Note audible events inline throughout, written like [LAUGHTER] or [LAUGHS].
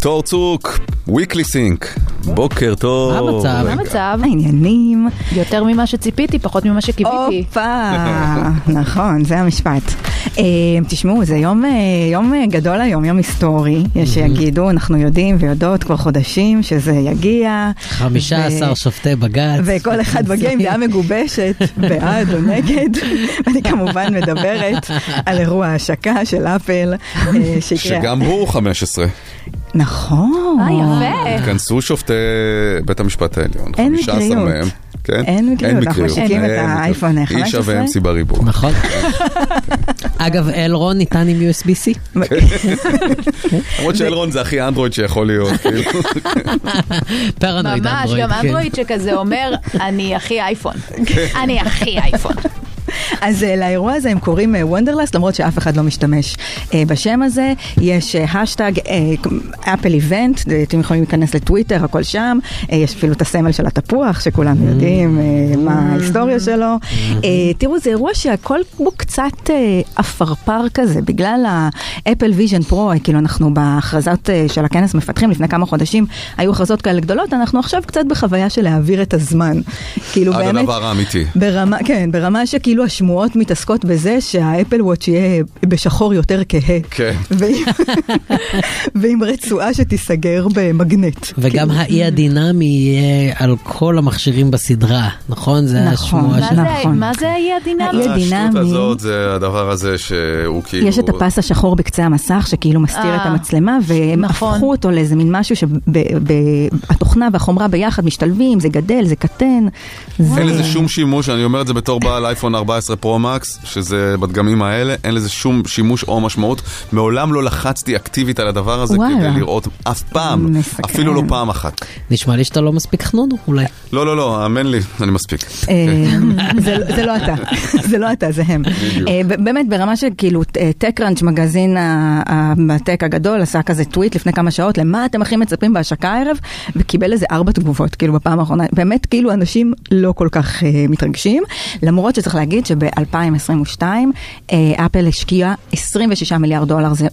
תור צוק, weekly sync, בוקר טוב. מה המצב? מה המצב? העניינים. יותר ממה שציפיתי, פחות ממה שקיוויתי. הופה, נכון, זה המשפט. אה, תשמעו, זה יום, אה, יום גדול היום, יום היסטורי. יש שיגידו, אנחנו יודעים ויודעות כבר חודשים שזה יגיע. 15 ו- שופטי בג"ץ. וכל אחד מגיע עם דעה [LAUGHS] מגובשת, בעד או נגד. [LAUGHS] אני כמובן מדברת על אירוע ההשקה של אפל, אה, שיקרה. שגם הוא 15. נכון. אה, יפה. התכנסו שופטי בית המשפט העליון, אין 15 מקריות. מהם. כן? אין מקריות, אנחנו משיקים את האייפון מקריות. 15. איש שווה MC בריבוע. נכון. [LAUGHS] אגב, אלרון ניתן עם USB-C. [LAUGHS] למרות שאלרון זה הכי אנדרואיד שיכול להיות. [LAUGHS] כאילו. פרנואיד ממש, אנדרואיד. גם כן. אנדרואיד שכזה אומר, אני הכי אייפון. אני הכי אייפון. אז אה, לאירוע הזה הם קוראים Wonderlust, למרות שאף אחד לא משתמש אה, בשם הזה. יש האשטג Apple Event, אתם יכולים להיכנס לטוויטר, הכל שם. אה, יש אפילו את הסמל של התפוח, שכולנו יודעים אה, מה ההיסטוריה שלו. אה, תראו, זה אירוע שהכל בו קצת אה, עפרפר כזה, בגלל ה Apple Vision Pro, כאילו אנחנו בהכרזות אה, של הכנס מפתחים לפני כמה חודשים, היו הכרזות כאלה גדולות, אנחנו עכשיו קצת בחוויה של להעביר את הזמן. כאילו עד באמת... הדבר האמיתי. ברמה, כן, ברמה שכאילו השמועות מתעסקות בזה שהאפל וואץ' יהיה בשחור יותר כהה. כן. ועם, [LAUGHS] ועם רצועה שתיסגר במגנט. וגם כאילו, האי הדינמי יהיה על כל המכשירים בסדרה, נכון? זה נכון. השמועה של... נכון. מה זה האי הדינמי? האי השטות. הזאת זה הדבר הזה שהוא כאילו... יש את הפס השחור בקצה המסך שכאילו מסתיר אה, את המצלמה והם נכון. הפכו אותו לאיזה מין משהו שהתוכנה והחומרה ביחד משתלבים, זה גדל, זה קטן. זה- אין לזה שום שימוש, אני אומר את זה בתור בעל אייפון 14 פרו-מקס, שזה בדגמים האלה, אין לזה שום שימוש או משמעות. מעולם לא לחצתי אקטיבית על הדבר הזה וואלה. כדי לראות אף פעם, מסקרן. אפילו לא פעם אחת. נשמע לי שאתה לא מספיק חנון אולי. לא, לא, לא, האמן לי, אני מספיק. אה, [LAUGHS] זה זה לא אתה, [LAUGHS] זה לא אתה, זה הם. אה, באמת ברמה של כאילו TechCrunch, מגזין הטק הגדול, עשה כזה טוויט לפני כמה שעות, למה אתם הכי מצפים בהשקה הערב, וקיבל איזה ארבע תגובות, כאילו בפעם האחרונה, באמת כאילו אנשים לא כל כך אה, מתרגשים, למרות שצריך להגיד שב-2022 אפל השקיעה 26 מיליארד דולר, זה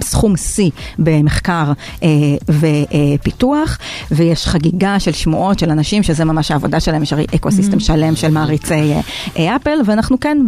סכום שיא במחקר אה, ופיתוח, ויש חגיגה של שמועות של אנשים שזה ממש העבודה שלהם, יש הרי אקו סיסטם שלם של מעריצי אה, אה, אפל, ואנחנו כאן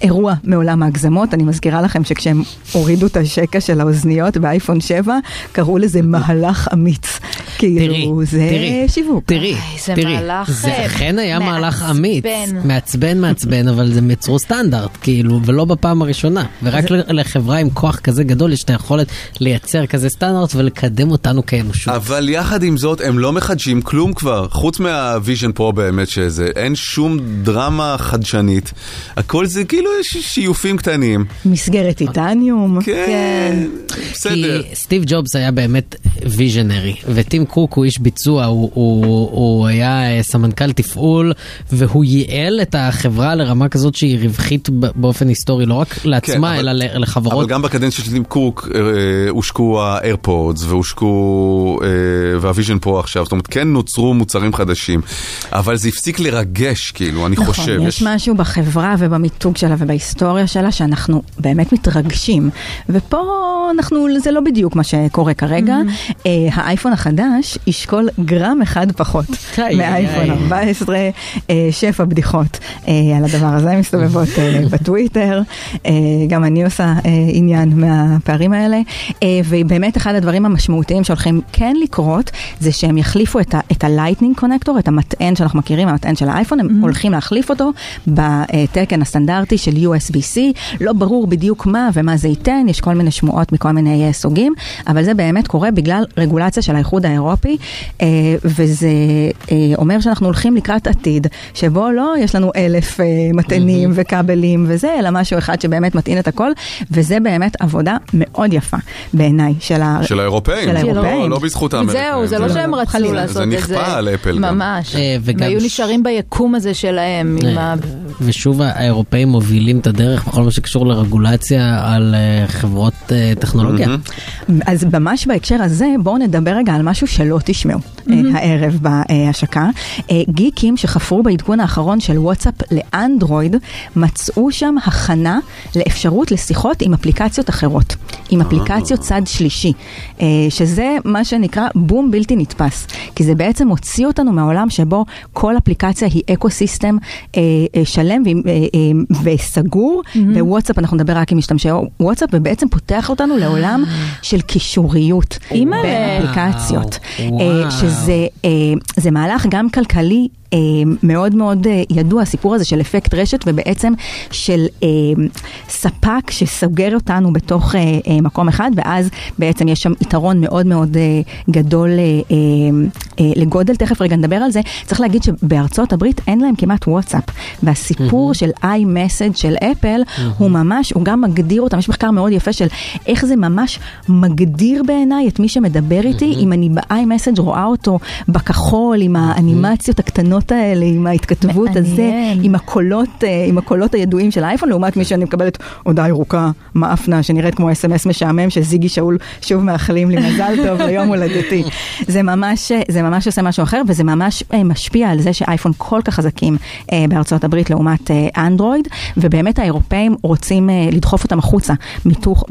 באירוע מעולם ההגזמות. אני מזכירה לכם שכשהם הורידו את השקע של האוזניות באייפון 7, קראו לזה מהלך אמיץ. כאילו, זה שיווק. תראי, זה תראי, מהלך, זה אה, אכן היה מהלך מעצבן. אמיץ, מעצבן מעצבן, אבל זה יצרו סטנדרט, כאילו, ולא בפעם הראשונה. ורק לחברה עם כוח כזה גדול יש את היכולת לייצר כזה סטנדרט ולקדם אותנו כאנושות. אבל יחד עם זאת, הם לא מחדשים כלום כבר, חוץ מה Vision Pro באמת שזה, אין שום דרמה חדשנית. הכל זה כאילו יש שיופים קטנים. מסגרת טיטניום. כן, בסדר. כי סטיב ג'ובס היה באמת visionary, וטים קוק הוא איש ביצוע, הוא, הוא, הוא היה אה, סמנכ"ל תפעול, והוא ייעל את החברה לרמה כזאת שהיא רווחית באופן היסטורי, לא רק לעצמה, כן, אבל- אלא אבל לחברות. גם בקדנציה של טים קוק אה, הושקו ה AirPods והושקו וה Vision Pro עכשיו, זאת אומרת כן נוצרו מוצרים חדשים, אבל זה הפסיק לרגש כאילו, אני חושב. נכון, יש משהו בחברה ובמיתוג שלה ובהיסטוריה שלה שאנחנו באמת מתרגשים. ופה אנחנו, זה לא בדיוק מה שקורה כרגע. אה, האייפון החדש ישקול גרם אחד פחות איי, מהאייפון איי. 14, אה, שפע בדיחות אה, על הדבר הזה מסתובבות אה, [LAUGHS] בטוויטר. אה, גם אני עושה אה, עניין מהפערים האלה. אה, ובאמת אחד הדברים המשמעותיים שהולכים כן לקרות, זה שהם יחליפו את ה- את ה-Lightning Connector, את המטען שאנחנו מכירים, המטען של האייפון, הם הולכים להחליף אותו בתקן הסטנדרטי של USB-C. לא ברור בדיוק מה ומה זה ייתן, יש כל מיני שמועות מכל מיני אה, סוגים, אבל זה באמת קורה בגלל רגולציה של האיחוד האירופי, אה, וזה אה, אומר שאנחנו הולכים לקראת עתיד, שבו לא יש לנו אלף מטענים וכבלים וזה, אלא משהו אחד שבאמת מטעין את הכל, וזה באמת עבודה מאוד יפה בעיניי של ה... של האירופאים, של האירופאים. לא, לא בזכות האמריקאים. זהו, זה לא שהם רצו. לעשות את זה זה. נכפה על אפל גם. ממש. אה, הם היו נשארים ביקום הזה שלהם, עם ה... ושוב האירופאים מובילים את הדרך בכל מה שקשור לרגולציה על אה, חברות אה, טכנולוגיה. אז ממש בהקשר הזה, בואו נדבר רגע על משהו שלא תשמעו אה, הערב בהשקה. אה, גיקים שחפרו בעדכון האחרון של וואטסאפ לאנדרואיד, מצאו שם הכנה לאפשרות לשיחות עם אפליקציות אחרות. עם אפליקציות צד שלישי, אה, שזה מה שנקרא בום בלתי נתפס, כי זה בעצם הוציא אותנו מהעולם שבו כל אפליקציה היא אקו סיסטם אה, אה, שלם אה, אה, וסגור, בוואטסאפ אנחנו נדבר רק עם משתמשי וואטסאפ, ובעצם פותח אותנו לעולם של קישוריות. בין אפליקציות. אה, שזה אה, זה מהלך גם כלכלי. אה, מאוד מאוד אה, ידוע, הסיפור הזה של אפקט רשת ובעצם של אה, ספק שסוגר אותנו בתוך אה, אה, מקום אחד ואז בעצם יש שם יתרון מאוד מאוד אה, גדול אה, אה, אה, לגודל, תכף רגע נדבר על זה. צריך להגיד שבארצות הברית אין להם כמעט וואטסאפ והסיפור של iMessage של אפל הוא ממש, הוא גם מגדיר אותם, יש מחקר מאוד יפה של איך זה ממש מגדיר בעיניי את מי שמדבר איתי, אם אני ב-iMessage רואה אותו בכחול עם האנימציות הקטנות האלה, עם ההתכתבות הזה. עם הקולות, אה, עם הקולות הידועים של האייפון, לעומת מי שאני מקבלת הודעה ירוקה, מאפנה, שנראית כמו אס.אם.אס משעמם, שזיגי שאול שוב מאחלים לי מזל טוב [LAUGHS] ליום הולדתי. זה ממש, אה, זה ממש עושה משהו אחר, וזה ממש אה, משפיע על זה שאייפון כל כך חזקים בארצות הברית לעומת אנדרואיד, ובאמת האירופאים רוצים לדחוף אותם החוצה, מתוך,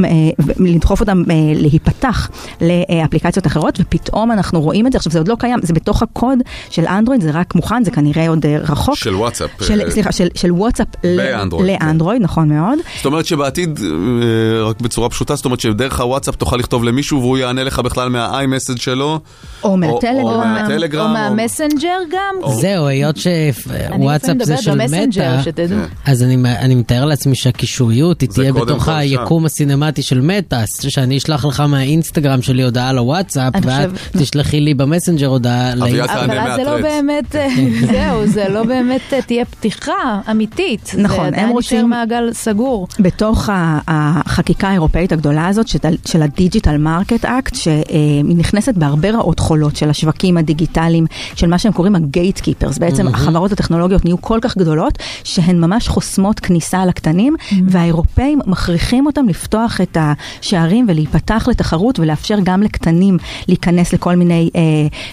לדחוף אותם להיפתח לאפליקציות אחרות, ופתאום אנחנו רואים את זה, עכשיו זה עוד לא קיים, זה בתוך הקוד של אנדרואיד, זה רק מוכן, זה כנראה עוד אה, רחוק. של וואטסאפ. של, אה, סליחה, של, של וואטסאפ ל- באנדרואיד, כן. לאנדרואיד, נכון מאוד. זאת אומרת שבעתיד, אה, רק בצורה פשוטה, זאת אומרת שדרך הוואטסאפ תוכל לכתוב למישהו והוא יענה לך בכלל מהאי-מסד שלו. או מהטלגרם. או או או מהמסנג'ר גם. זהו, היות שוואטסאפ זה של מטא. אז אני, אני מתאר לעצמי שהקישוריות היא תהיה בתוך. היקום הסינמטי של מטא, שאני אשלח לך מהאינסטגרם שלי הודעה לוואטסאפ, ואת תשלחי לי ב Messenger הודעה אבל אז זה לא. באמת, [LAUGHS] [LAUGHS] זהו, זה לא באמת אה, תהיה פתיחה אמיתית. נכון, זה הם עדיין רוצים- יישאר מעגל סגור. בתוך החקיקה האירופאית הגדולה הזאת של, של ה Digital Market Act, שהיא נכנסת בהרבה רעות חולות של השווקים הדיגיטליים, של מה שהם קוראים ה gatekeepers. בעצם החברות הטכנולוגיות נהיו כל כך גדולות, שהן ממש חוסמות כניסה לקטנים, והאירופאים מכריחים אותם לפתוח את השערים ולהיפתח לתחרות ולאפשר גם לקטנים להיכנס לכל מיני אה,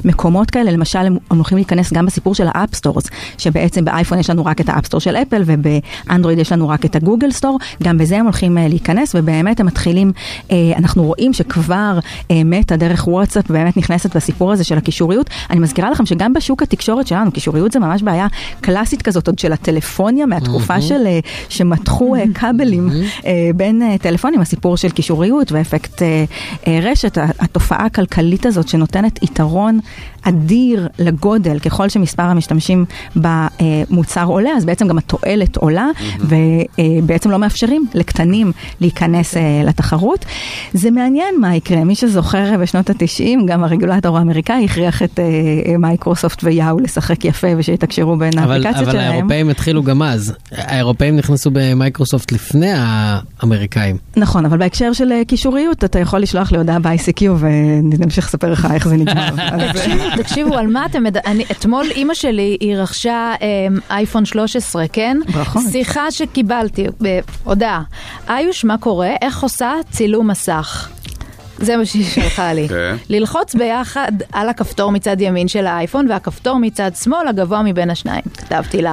מקומות כאלה. למשל, הם, הם הולכים להיכנס גם בסיפור של ה app stores, שבעצם באייפון יש לנו רק את ה App Store של אפל ובאנדרואיד יש לנו רק את ה Google Store, גם בזה הם הולכים אה, להיכנס ובאמת הם מתחילים, אה, אנחנו רואים שכבר אה, מטא דרך וואטסאפ באמת נכנסת בסיפור הזה של הקישוריות. אני מזכירה לכם שגם בשוק התקשורת שלנו, קישוריות זה ממש בעיה קלאסית כזאת עוד של הטלפוניה מהתקופה של, אה, שמתחו אה, כבלים אה, בין אה, טלפונים, הסיפור של קישוריות ואפקט אה, אה, רשת, התופעה הכלכלית הזאת שנותנת יתרון אדיר לגודל ככל שמספר המשתמשים במוצר עולה, אז בעצם גם התועלת עולה, ובעצם לא מאפשרים לקטנים להיכנס אה, לתחרות. זה מעניין מה יקרה, מי שזוכר אה, בשנות ה-90, גם הרגולטור האמריקאי הכריח את אה, מייקרוסופט ויאו לשחק יפה ושיתקשרו בין אבל, האפליקציות אבל שלהם. האירופאים התחילו גם אז. האירופאים נכנסו במייקרוסופט לפני האמריקאים. נכון, אבל בהקשר של קישוריות, אתה יכול לשלוח לי הודעה ב-ICQ ונמשיך לספר לך איך זה נגמר. [LAUGHS] תקשיבו, תקשיבו, על מה אתם? אתמול אימא שלי, היא רכשה אמ, אייפון 13, כן? ברכות. שיחה שקיבלתי, הודעה. איוש, מה קורה? איך עושה צילום מסך? זה מה שהיא שלחה לי. כן. ללחוץ ביחד על הכפתור מצד ימין של האייפון והכפתור מצד שמאל הגבוה מבין השניים. כתבתי לה.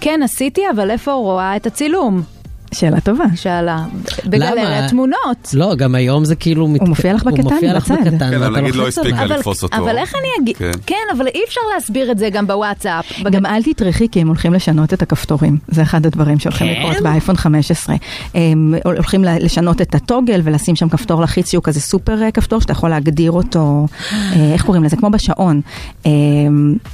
כן, עשיתי, אבל איפה רואה את הצילום? שאלה טובה. שאלה. בגלריית תמונות. לא, גם היום זה כאילו... מת- מופיע לך הוא בקטן, מופיע לך בצד. בקטן, כן, אבל נגיד לא הספיקה לתפוס אותו. אבל איך אני אגיד? כן. כן. אבל אי אפשר להסביר את זה גם בוואטסאפ. גם אל תטרחי כי הם הולכים לשנות את הכפתורים, זה אחד הדברים שהולכים כן? לקרות באייפון 15. הם הולכים לשנות את הטוגל ולשים שם כפתור לחיץ שהוא כזה סופר אה, כפתור שאתה יכול להגדיר אותו, אה, איך קוראים לזה? כמו בשעון. אה,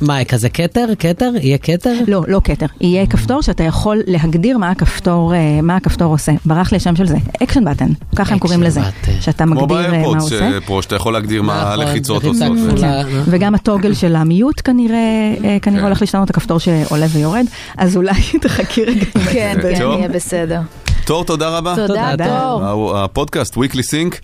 מה, כזה כתר? כתר? יהיה כתר? לא, לא כתר, יהיה כפתור שאתה יכול להגדיר מה הכפתור, אה, מה הכפתור עושה. ברח לי השם של זה, action button, ככה הם קוראים לזה. שאתה כמו מגדיר אה, מה הוא עושה. אה, פה, שאתה יכול להגדיר מה נכון, הלחיצות עושות. כן. וגם ה toggle של ה mute כנראה, אה, כנראה כן. הולך להשתנות הכפתור שעולה ויורד, אז אולי [LAUGHS] תחכי רגע. כן. [LAUGHS] כן. יהיה בסדר. תור, תודה רבה. תודה, תודה. תור. הפודקאסט, Weekly Sync.